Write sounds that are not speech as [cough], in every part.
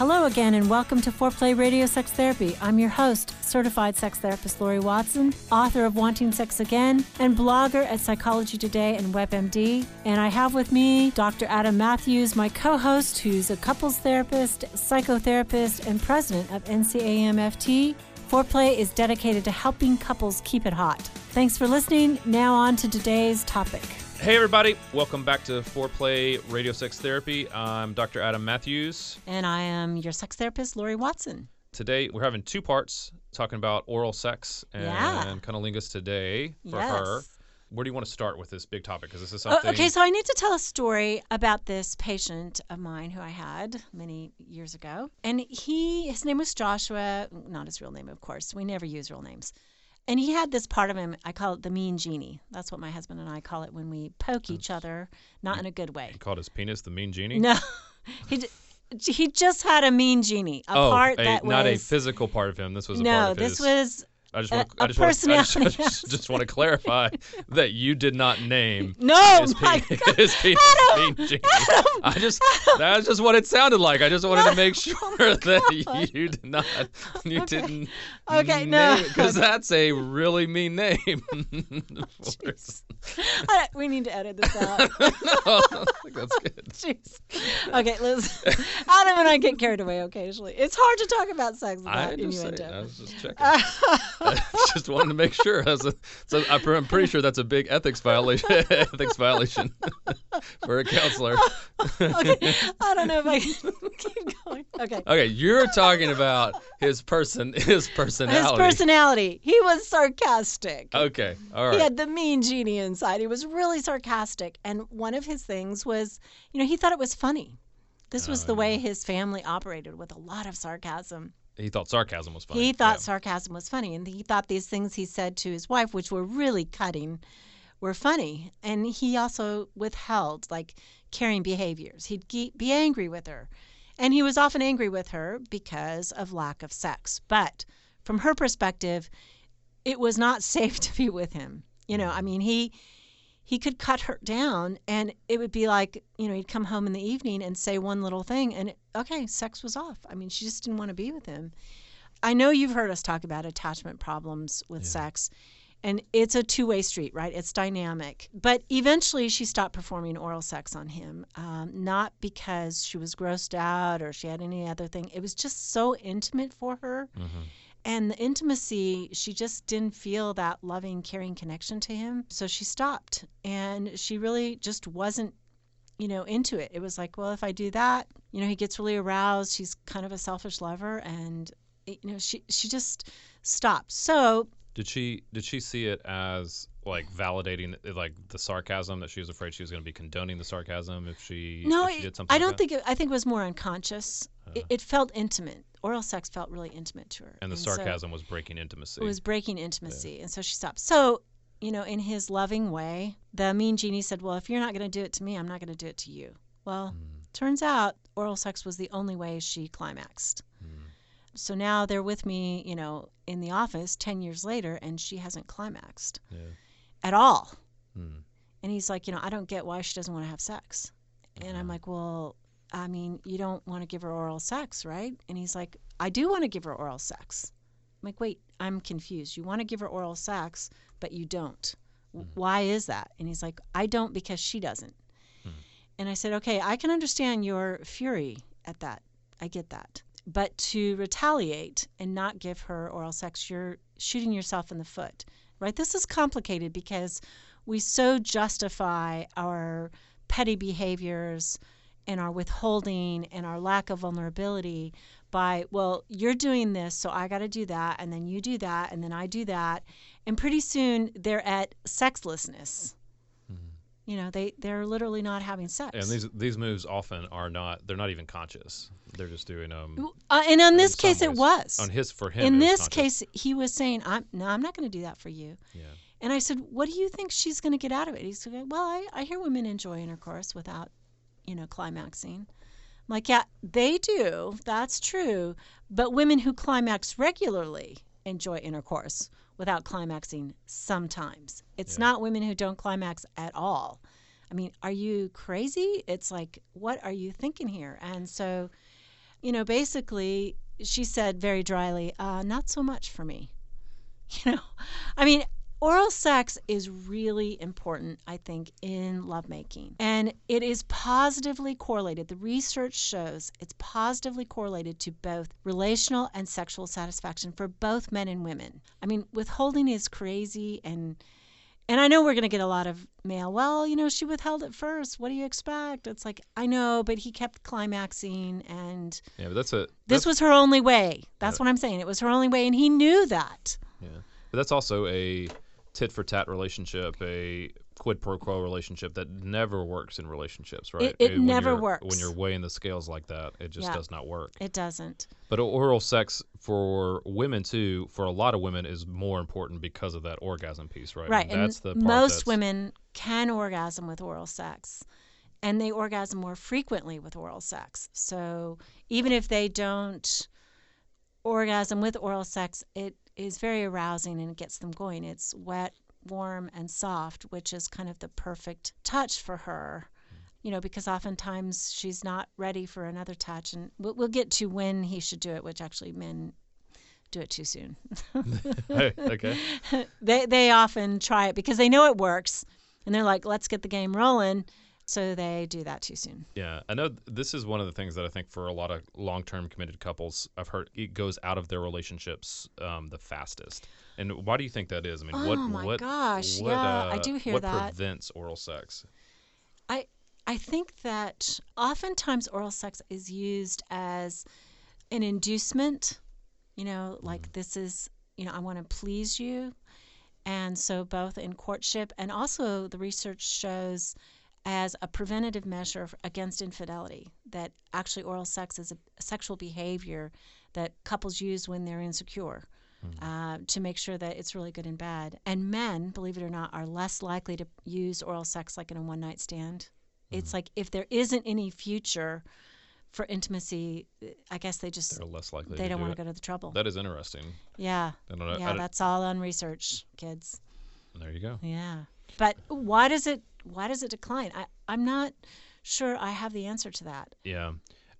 Hello again, and welcome to Foreplay Radio Sex Therapy. I'm your host, certified sex therapist Lori Watson, author of Wanting Sex Again, and blogger at Psychology Today and WebMD. And I have with me Dr. Adam Matthews, my co host, who's a couples therapist, psychotherapist, and president of NCAMFT. Foreplay is dedicated to helping couples keep it hot. Thanks for listening. Now, on to today's topic. Hey, everybody. Welcome back to Foreplay Radio Sex Therapy. I'm Dr. Adam Matthews. And I am your sex therapist, Lori Watson. Today, we're having two parts talking about oral sex and Yeah. cunnilingus today for Yes. her. Where do you want to start with this big topic? Because this is Oh, something. okay, so I need to tell a story about this patient of mine who I had many years ago. And he, his name was Joshua, not his real name, of course. We never use real names. And he had this part of him, I call it the mean genie. That's what my husband and I call it when we poke each other, not in a good way. he called his penis the mean genie? No, [laughs] he, he just had a mean genie, a oh, part a- that not a physical part of him. This was a no, part of this his. was I just want. a I just want. I just, personality. just, just want to clarify that you did not name. [laughs] no, his, my pe- God. [laughs] his penis Adam. Adam. I just that's just what it sounded like. I just wanted to make [laughs] oh sure that you did not you Okay. didn't Okay, no. because that's a really mean name. I- we need to edit this out. no, I think that's good. Jeez. Okay, listen. [laughs] [laughs] Adam and I get carried away occasionally. It's hard to talk about sex I without just, saying, I was just checking. I [laughs] just wanted to make sure. A, so I'm pretty sure that's a big ethics violation. ethics violation for a counselor. okay, I don't know if I can keep going. Okay. Okay, you're talking about his person, his personality. His personality. He was sarcastic. Okay, all right. He had the mean genie inside. He was really sarcastic. And one of his things was, you know, he thought it was funny. This was the way his family operated with a lot of sarcasm. He thought sarcasm was funny. He thought Yeah. sarcasm was funny, and he thought these things he said to his wife, which were really cutting, were funny. And he also withheld like caring behaviors. He'd be angry with her, and he was often angry with her because of lack of sex. But from her perspective, it was not [laughs] safe to be with him. You know, I mm-hmm. mean, he he could cut her down and it would be like you know he'd come home in the evening and say one little thing and okay sex was off. I mean she just didn't want to be with him. I know you've heard us talk about attachment problems with sex and it's a two-way street right? It's dynamic. But eventually she stopped performing oral sex on him um, not because she was grossed out or she had any other thing. It was just so intimate for her and the intimacy, she just didn't feel that loving, caring connection to him. So she stopped. And she really just wasn't, you know, into it. It was like, well, if I do that, you know, he gets really aroused. She's kind of a selfish lover. And, you know, she, she just stopped. So Did she did she see it as like validating like the sarcasm that she was afraid she was going to be condoning the sarcasm if she no, if she did something I don't that? think it, I think it was more unconscious. It, it felt intimate. Oral sex felt really intimate to her. and the so- sarcasm was breaking intimacy. It was breaking intimacy. And so she stopped. So, you know, in his loving way, the mean genie said, Well, if you're not going to do it to me, I'm not going to do it to you. Well, Hmm. turns out oral sex was the only way she climaxed. So now they're with me, you know, in the office 10 years later, and she hasn't climaxed yeah. At all. Hmm. And he's like, You know, I don't get why she doesn't want to have sex. And I'm uh-huh. like, Well, I mean, you don't want to give her oral sex, right? And he's like, I do want to give her oral sex. I'm like, wait, I'm confused. You want to give her oral sex, but you don't. W mm-hmm. Why is that? And he's like, I don't because she doesn't. Hmm. And I said, okay, I can understand your fury at that. I get that. But to retaliate and not give her oral sex, you're shooting yourself in the foot, right? This is complicated because we so justify our petty behaviors and our withholding and our lack of vulnerability by, well, you're doing this, so I got to do that, and then you do that, and then I do that. And pretty soon they're at sexlessness. You know, they, they're literally not having sex. And these these moves often are not they're not even conscious. They're just doing them uh, and in this case, it was. on his for him. in this conscious. case, he was saying, "I'm no, I'm not going to do that for you." Yeah. And I said, "What do you think she's going to get out of it?" He said, "Well, I, I hear women enjoy intercourse without, you know, climaxing." I'm like, "Yeah, they do. That's true. But women who climax regularly enjoy intercourse without climaxing sometimes. It's Yeah. not women who don't climax at all. I mean, are you crazy? It's like, what are you thinking here?" And so you know, basically, she said very dryly, uh, not so much for me. [laughs] You know, I mean, oral sex is really important, I think, in lovemaking. And it is positively correlated. The research shows it's positively correlated to both relational and sexual satisfaction for both men and women. I mean, withholding is crazy and and I know we're going to get a lot of mail. Well, you know, she withheld it first. What do you expect? It's like, I know, but he kept climaxing and Yeah, but that's a this was her only way. That's what I'm saying. It was her only way and he knew that. yeah, but that's also a tit for tat relationship, a quid pro quo relationship that never works in relationships, right? It- it When never works. when you're weighing the scales like that. It just Yeah. does not work. It doesn't. But oral sex for women too, for a lot of women, is more important because of that orgasm piece, right? Right. That's and the most women can orgasm with oral sex. And they orgasm more frequently with oral sex. So even if they don't orgasm with oral sex, it is very arousing and it gets them going. It's wet, warm, and soft, which is kind of the perfect touch for her. Mm. You know, because oftentimes she's not ready for another touch, and we'll, we'll get to when he should do it, which actually men do it too soon. [laughs] okay. [laughs] they they often try it because they know it works and they're like let's get the game rolling so they do that too soon Yeah, I know th- this is one of the things that I think for a lot of long-term committed couples, I've heard it goes out of their relationships um, the fastest. And why do you think that is? I mean, what Oh my what gosh, what, yeah, I uh, do hear what that. prevents oral sex? i i think that oftentimes oral sex is used as an inducement you know like this is you know i want to please you and so both in courtship and also the research shows as a preventative measure against infidelity that actually oral sex is a, sexual behavior that couples use when they're insecure uh, to make sure that it's really good and bad and men believe it or not are less likely to use oral sex like in a one night stand it's like if there isn't any future for intimacy i guess they just They're less likely. they to don't do want to go to the trouble That is interesting. yeah I don't know. I yeah that's all on research kids there you go. yeah. But why does it why does it decline? I, I'm not sure I have the answer to that. Yeah,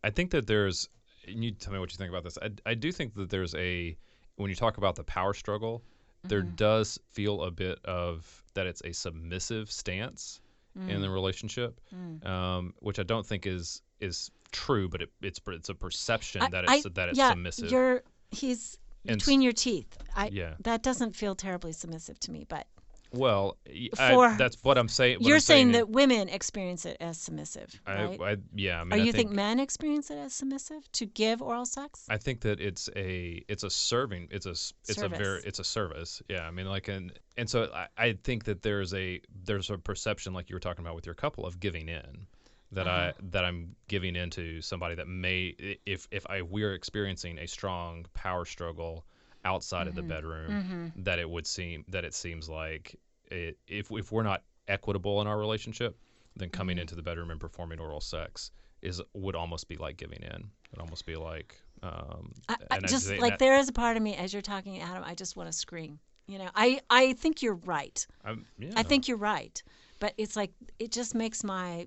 I think that there's. And you tell me what you think about this. I, I do think that there's a when you talk about the power struggle, there Mm-hmm. does feel a bit of that it's a submissive stance in the Mm. relationship, um, which I don't think is is true, but it, it's it's a perception I- that I- it's that it's yeah, submissive. You're he's And between your teeth. I Yeah. that doesn't feel terribly submissive to me, but Well, I- For- that's what I'm saying. what you're I'm saying is- that women experience it as submissive, I, right? I, yeah, I mean, or I you think, think men experience it as submissive to give oral sex? I think that it's a it's a serving it's a it's a very it's a service yeah I mean like and and so I, I think that there's a there's a perception like you were talking about with your couple of giving in that I Uh-huh. that I'm giving in to somebody that may if if I we're experiencing a strong power struggle outside of the Mm-hmm. bedroom that it would seem that it seems like it, if if we're not equitable in our relationship then coming Mm-hmm. into the bedroom and performing oral sex is would almost be like giving in it'd almost be like um I, I I just say like that- there is a part of me as you're talking, Adam. I just want to scream. You know, I I think you're right. I'm, yeah. I think you're right, but it's like it just makes my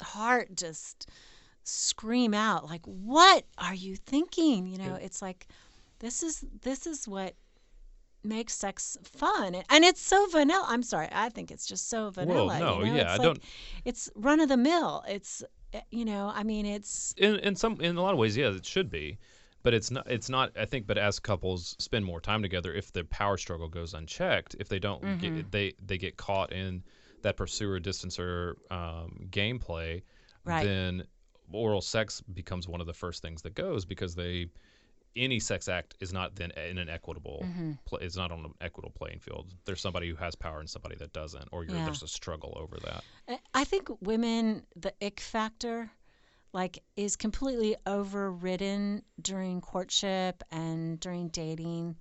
heart just scream out like what are you thinking you know it's like this is this is what makes sex fun and, it's so vanilla i'm sorry i think it's just so vanilla no, you know? yeah, it's I like, don't- it's run of the mill it's eh, you know i mean it's in in some in a lot of ways, yeah, it should be, but it's not. It's not. I think, but as couples spend more time together, if the power struggle goes unchecked, if they don't, Mm-hmm. get, they they get caught in that pursuer distancer um, gameplay, Right. then oral sex becomes one of the first things that goes because they any sex act is not then in an equitable Mm-hmm. pla it's not on an equitable playing field there's somebody who has power and somebody that doesn't or you're, Yeah. there's a struggle over that I- I think women, the ick factor, like, is completely overridden during courtship and during dating.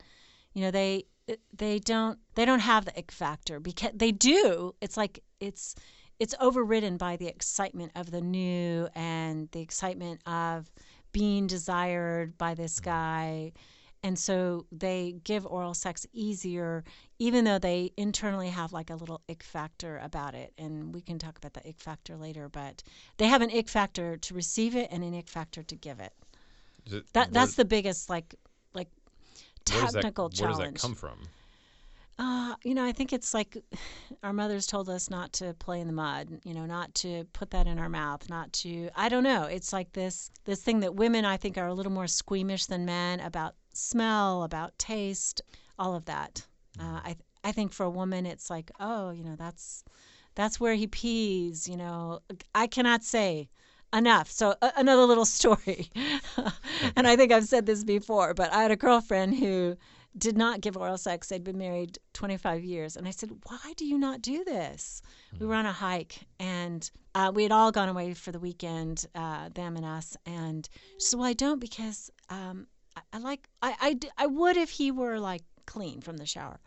You know, they they don't they don't have the ick factor because they do. It's like it's it's overridden by the excitement of the new and the excitement of being desired by this guy. And so they give oral sex easier, even though they internally have like a little ick factor about it. And we can talk about the ick factor later, but they have an ick factor to receive it and an ick factor to give it. It- That that's the biggest like like where does that- technical Where challenge. does that come from? Uh, you know, I think it's like [sighs] our mothers told us not to play in the mud, you know, not to put that in our mouth, not to I don't know. It's like this this thing that women I think are a little more squeamish than men about smell, about taste, all of that. Uh, I I think for a woman it's like, oh, you know, that's that's where he pees, you know. I cannot say enough. So a another little [laughs] story. [laughs] and I think I've said this before, but I had a girlfriend who did not give oral sex. They'd been married 25 years. And I said, Why do you not do this? We were on a hike and uh, we had all gone away for the weekend, uh, them and us. And she said, Well, I don't because um, I, I like, I, I, I would if he were like clean from the shower.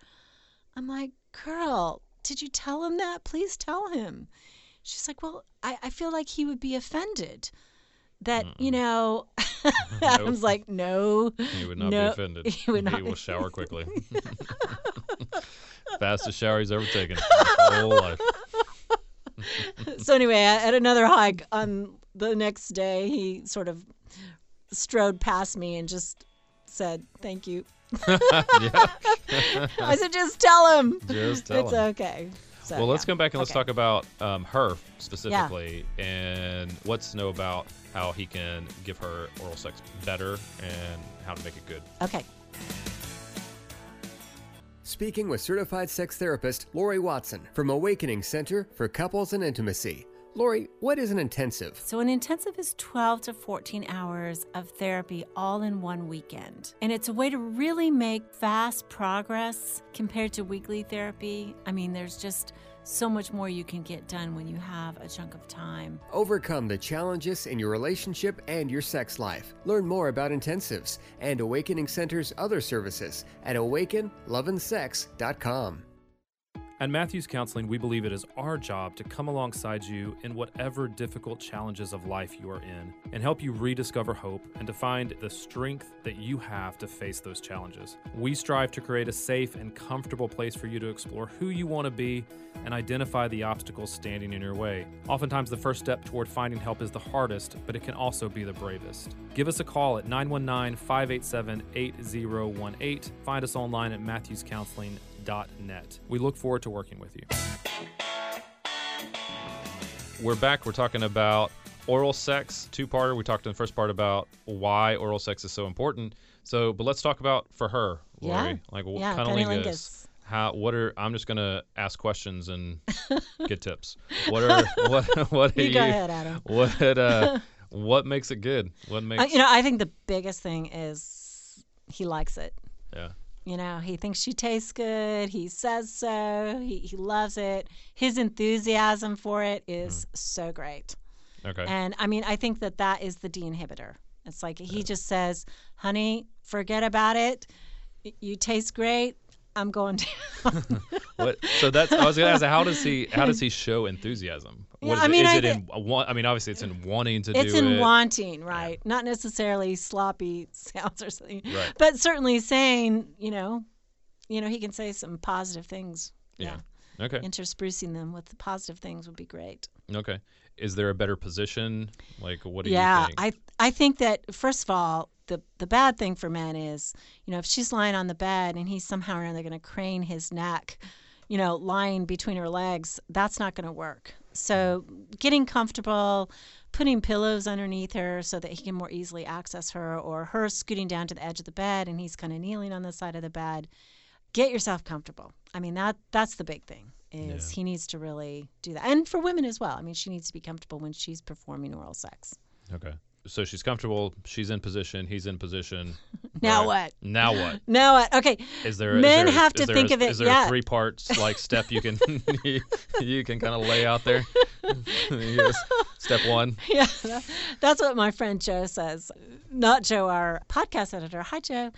I'm like, Girl, did you tell him that? Please tell him. She's like, Well, I, I feel like he would be offended that, you hmm. know, [laughs] Adam's like, No. He would not No, be offended. he would not He will shower quickly. [laughs] Fastest shower he's ever taken whole life. [laughs] so anyway, at another hike on the next day, he sort of strode past me and just said, "Thank you." I said, "Just tell him. just tell it's him. okay." So, Well, let's yeah. come back and let's Okay. talk about um, her specifically and what's to know about how he can give her oral sex better and how to make it good. Okay. Speaking with certified sex therapist Lori Watson from Awakening Center for Couples and Intimacy. Lori, what is an intensive? So, an intensive is 12 to 14 hours of therapy all in one weekend. And it's a way to really make fast progress compared to weekly therapy. I mean, there's just so much more you can get done when you have a chunk of time. Overcome the challenges in your relationship and your sex life. Learn more about intensives and Awakening Center's other services at awakenloveandsex.com. At Matthews Counseling, we believe it is our job to come alongside you in whatever difficult challenges of life you are in and help you rediscover hope and to find the strength that you have to face those challenges. We strive to create a safe and comfortable place for you to explore who you want to be and identify the obstacles standing in your way. Oftentimes, the first step toward finding help is the hardest, but it can also be the bravest. Give us a call at 919 587 8018. Find us online at matthewscounseling.net. We look forward to working with you. We're back. We're talking about oral sex, two parter. We talked in the first part about why oral sex is so important. So, but let's talk about for her, Yeah. Lori. Like what Yeah, cunnilingus. cunnilingus. How? What are? I'm just gonna ask questions and get tips. What are? What? What are You you? go ahead, Adam. What? Uh, what makes it good? What makes? Uh, you know, I think the biggest thing is he likes it. yeah. You know, he thinks she tastes good. He says so. He, he loves it. His enthusiasm for it is mm. so great. Okay. And I mean, I think that that is the de-inhibitor. It's like he just says, "Honey, forget about it. You taste great. I'm going down." [laughs] What? So that's I was gonna ask. How does he? How does he show enthusiasm? Yeah, What is I it? mean, Is I it in? I mean, obviously it's in wanting to it's do It's in it. wanting, right? Not necessarily sloppy [laughs] sounds or something, Right. but certainly saying, you know, you know, he can say some positive things. Yeah. Okay. Intersprucing them with positive things would be great. Okay. Is there a better position? Like, what do yeah, you think? I I think that first of all, the the bad thing for men is, you know, if she's lying on the bed and he's somehow or another going to crane his neck, you know, lying between her legs, that's not going to work. So, getting comfortable, putting pillows underneath her so that he can more easily access her, or her scooting down to the edge of the bed and he's kind of kneeling on the side of the bed. Get yourself comfortable. I mean, that that's the big thing. Is he needs to really do that, and for women as well. I mean, she needs to be comfortable when she's performing oral sex. okay. So she's comfortable. She's in position. He's in position. [laughs] Now Right. what? Now what? [laughs] Now what? Okay. Is there? is Men there- have is to think a- of it- Is there yeah. a three parts like step you can you, [laughs] you can kind of lay out there? Yes. Step one. Yeah, that's what my friend Joe says. Not Joe, our podcast editor. Hi, Joe.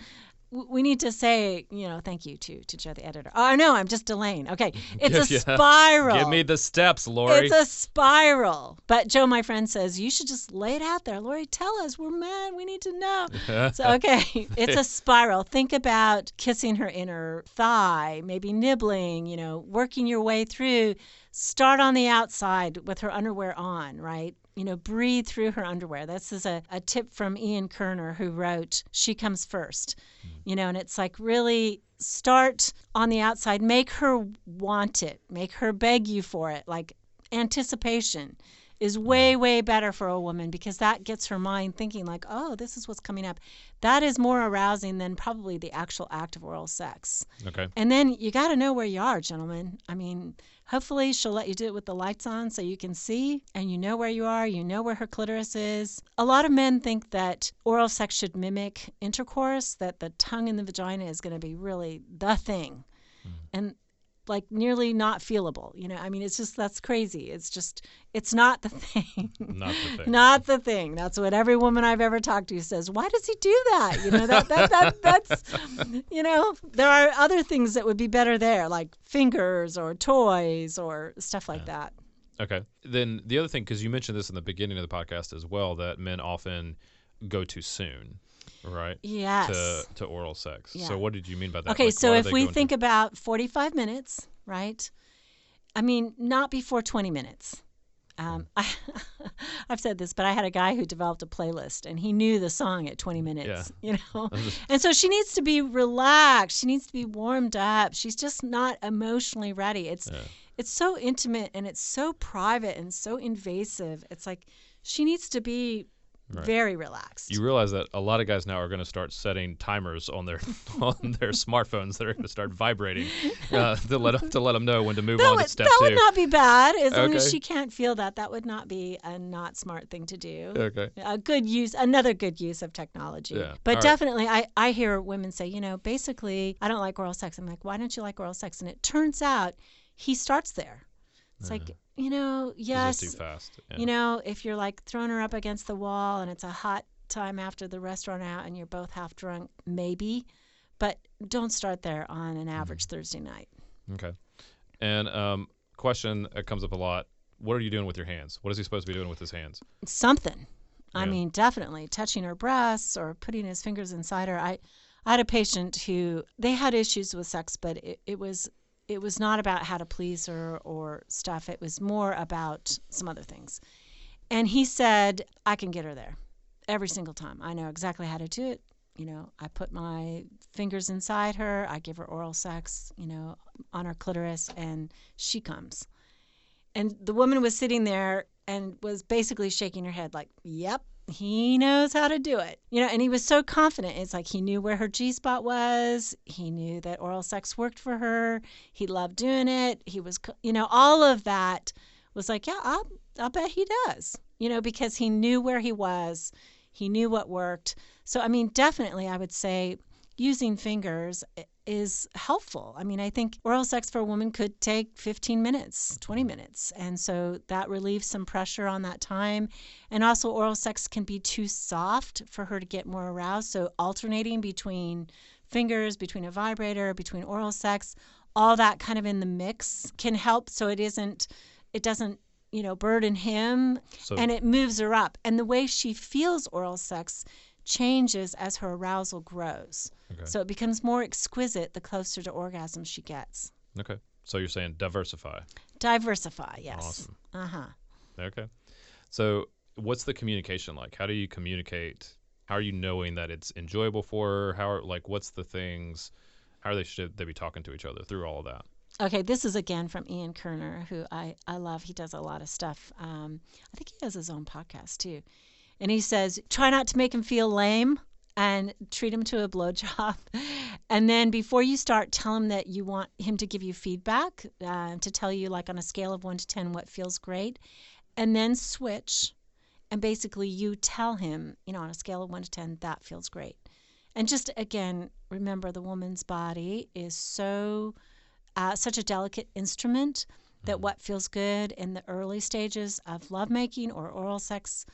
We need to say, you know, thank you to to Joe, the editor. Oh no, I'm just delaying. Okay, [laughs] it's a Yeah. spiral. Give me the steps, Lori. It's a spiral. But Joe, my friend, says you should just lay it out there. Lori, tell us. We're mad. We need to know. [laughs] so okay, [laughs] it's a spiral. Think about kissing her inner thigh, maybe nibbling. You know, working your way through. Start on the outside with her underwear on, right? You know, breathe through her underwear. This is a, a tip from Ian Kerner, who wrote She Comes First. Mm. You know, and it's like really start on the outside, make her want it, make her beg you for it. Like anticipation is way, way better for a woman because that gets her mind thinking, like, oh, this is what's coming up. That is more arousing than probably the actual act of oral sex. Okay. And then you got to know where you are, gentlemen. I mean, hopefully she'll let you do it with the lights on so you can see and you know where you are, you know where her clitoris is. A lot of men think that oral sex should mimic intercourse, that the tongue in the vagina is going to be really the thing. Mm. And like nearly not feelable, you know. I mean, it's just that's crazy. It's just it's not the [laughs] thing. Not the thing. Not the thing. That's what every woman I've ever talked to says. Why does he do that? You know that, that, that that's you know there are other things that would be better there, like fingers or toys or stuff like that. Okay. Then the other thing, because you mentioned this in the beginning of the podcast as well, that men often go too soon, right? Yes. To to oral sex. Yeah. So what did you mean by that? okay, Like, so if we think too- about 45 minutes, right? I mean, not before 20 minutes. Um, I, [laughs] I've said this, but I had a guy who developed a playlist, and he knew the song at 20 minutes. Yeah. [laughs] You know, [laughs] and so she needs to be relaxed. She needs to be warmed up. She's just not emotionally ready. It's it's so intimate and it's so private and so invasive. It's like she needs to be very relaxed. you realize that a lot of guys now are going to start setting timers on their [laughs] on their smartphones that are going to start vibrating uh, [laughs] to let 'em- to let them know when to move that on would, to step that two. would not be bad as long as she can't feel that. That would not be a not smart thing to do. okay. a good use another good use of technology Yeah. but All right. definitely I, I hear women say you know basically i don't like oral sex i'm like why don't you like oral sex and it turns out he starts there it's like you know yes too fast. Yeah. you know if you're like throwing her up against the wall and it's a hot time after the restaurant out and you're both half drunk maybe but don't start there on an average thursday night Okay. And um, question that comes up a lot: What are you doing with your hands? What is he supposed to be doing with his hands? something. I mean, definitely touching her breasts or putting his fingers inside her. I, I had a patient who they had issues with sex, but it, it was it was not about how to please her or stuff. It was more about some other things. And he said, I can get her there every single time. I know exactly how to do it. You know, I put my fingers inside her, I give her oral sex, you know, on her clitoris, and she comes. And the woman was sitting there and was basically shaking her head, like, yep, he knows how to do it. You know, and he was so confident. It's like he knew where her G spot was. He knew that oral sex worked for her. He loved doing it. He was, you know, all of that was like, yeah, I'll, I'll bet he does, you know, because he knew where he was. He knew what worked. So, I mean, definitely, I would say using fingers i- is helpful. I mean, I think oral sex for a woman could take 15 minutes, 20 minutes. And so that relieves some pressure on that time. And also, oral sex can be too soft for her to get more aroused. So, alternating between fingers, between a vibrator, between oral sex, all that kind of in the mix can help so it isn't, it doesn't, you know, burden him So and it moves her up. And the way she feels oral sex changes as her arousal grows. Okay. So it becomes more exquisite the closer to orgasm she gets. okay. So you're saying diversify. Diversify, yes. Awesome. Uh huh. Okay. So what's the communication like? How do you communicate? How are you knowing that it's enjoyable for her? How are like what's the things? How are they should they be talking to each other through all of that? Okay, this is again from Ian Kerner, who I, I love. He does a lot of stuff. Um, I think he has his own podcast too. And he says, try not to make him feel lame and treat him to a blowjob. [laughs] and then before you start, tell him that you want him to give you feedback, uh, to tell you, like on a scale of one to 10, what feels great. And then switch. And basically, you tell him, you know, on a scale of one to 10, that feels great. And just again, remember the woman's body is so uh, such a delicate instrument that what feels good in the early stages of lovemaking or oral sex,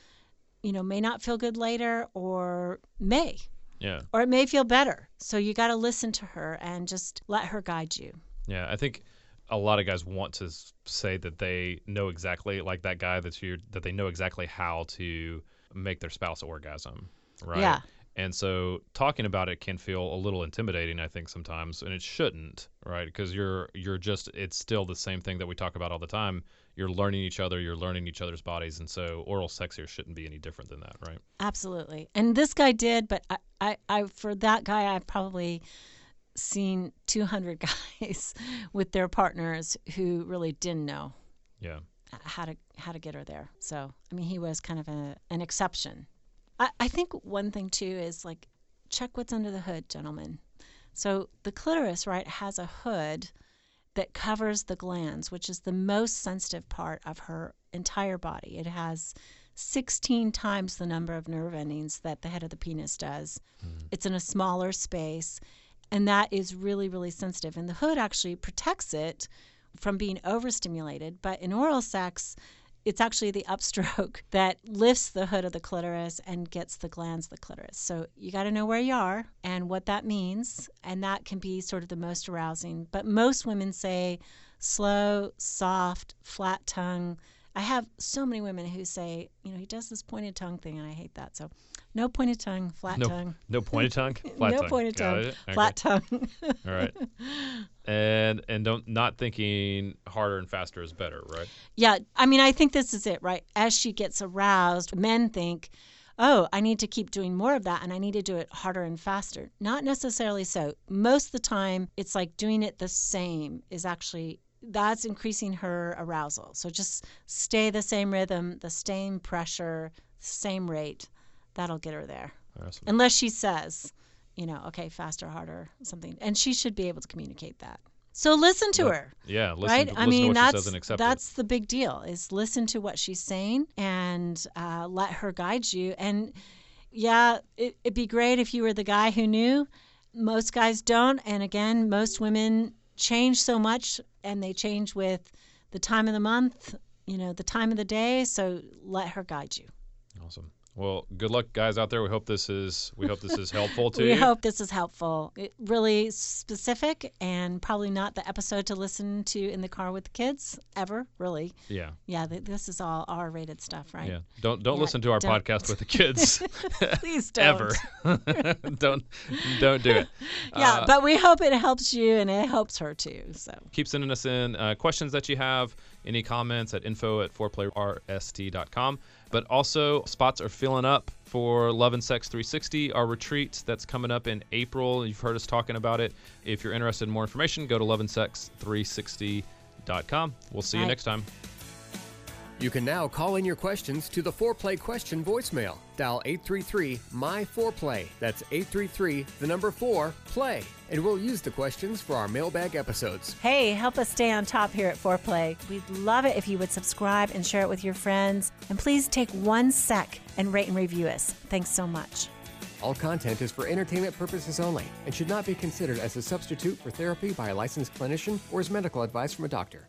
you know, may not feel good later or may, Yeah. or it may feel better. So you got to listen to her and just let her guide you. Yeah, I think a lot of guys want to say that they know exactly like that guy that's you that they know exactly how to make their spouse orgasm, right? Yeah. And so talking about it can feel a little intimidating, I think sometimes, and it shouldn't, right? Because you're you're just it's still the same thing that we talk about all the time. You're learning each other, you're learning each other's bodies, and so oral sex here shouldn't be any different than that, right? Absolutely. And this guy did, but I, I, I for that guy, I've probably seen 200 [laughs] guys with their partners who really didn't know Yeah. how to how to get her there. So I mean, he was kind of a, an exception. I, I think one thing too is like check what's under the hood, gentlemen. So the clitoris, right, has a hood that covers the glands, which is the most sensitive part of her entire body. It has 16 times the number of nerve endings that the head of the penis does. Hmm. It's in a smaller space, and that is really, really sensitive. And the hood actually protects it from being overstimulated. But in oral sex, it's actually the upstroke [laughs] that lifts the hood of the clitoris and gets the glands of the clitoris. So you got to know where you are and what that means, and that can be sort of the most arousing. But most women say slow, soft, flat tongue. I have so many women who say, you know, he does this pointed tongue thing, and I hate that. So no pointed tongue, flat No, tongue. no pointed tongue, [laughs] flat no tongue. pointed Got tongue? Okay. flat tongue. [laughs] All right. And and don't not thinking harder and faster is better, right? Yeah, I mean, I think this is it, right? As she gets aroused, men think, oh, I need to keep doing more of that and I need to do it harder and faster. Not necessarily so. Most of the time, it's like doing it the same is actually. That's increasing her arousal. So just stay the same rhythm, the same pressure, same rate. That'll get her there. Awesome. Unless she says, you know, okay, faster, harder, something. And she should be able to communicate that. So listen to Yeah. her Yeah, listen right? to, I listen to mean, that's says and accept that's the big deal. Is listen to what she's saying and uh, let her guide you. And yeah, it, it'd be great if you were the guy who knew. Most guys don't, and again, most women change so much, and they change with the time of the month, you know, the time of the day. So let her guide you. Awesome. Well, good luck, guys out there. We hope this is we hope this is [laughs] helpful to we you. hope this is helpful. It really specific and probably not the episode to listen to in the car with the kids ever. Really, Yeah, yeah. th- This is all R-rated stuff, right? yeah. Don't don't Yeah, listen to our don't. podcast with the [laughs] kids Please [laughs] don't. ever. don't don't do it. Yeah, Uh, but we hope it helps you and it helps her too. So keep sending us in uh, questions that you have, any comments at info at foreplayrst.com. But also, spots are filling up for Love and Sex 360, our retreat that's coming up in April. You've heard us talking about it. If you're interested in more information, go to loveandsex360.com. We'll see you next time. You can now call in your questions to the Foreplay question voicemail. Dial 833 My Foreplay. That's 833 the number 4 play. And we'll use the questions for our mailbag episodes. Hey, help us stay on top here at Foreplay. We'd love it if you would subscribe and share it with your friends. And please take one sec and rate and review us. Thanks so much. All content is for entertainment purposes only and should not be considered as a substitute for therapy by a licensed clinician or as medical advice from a doctor.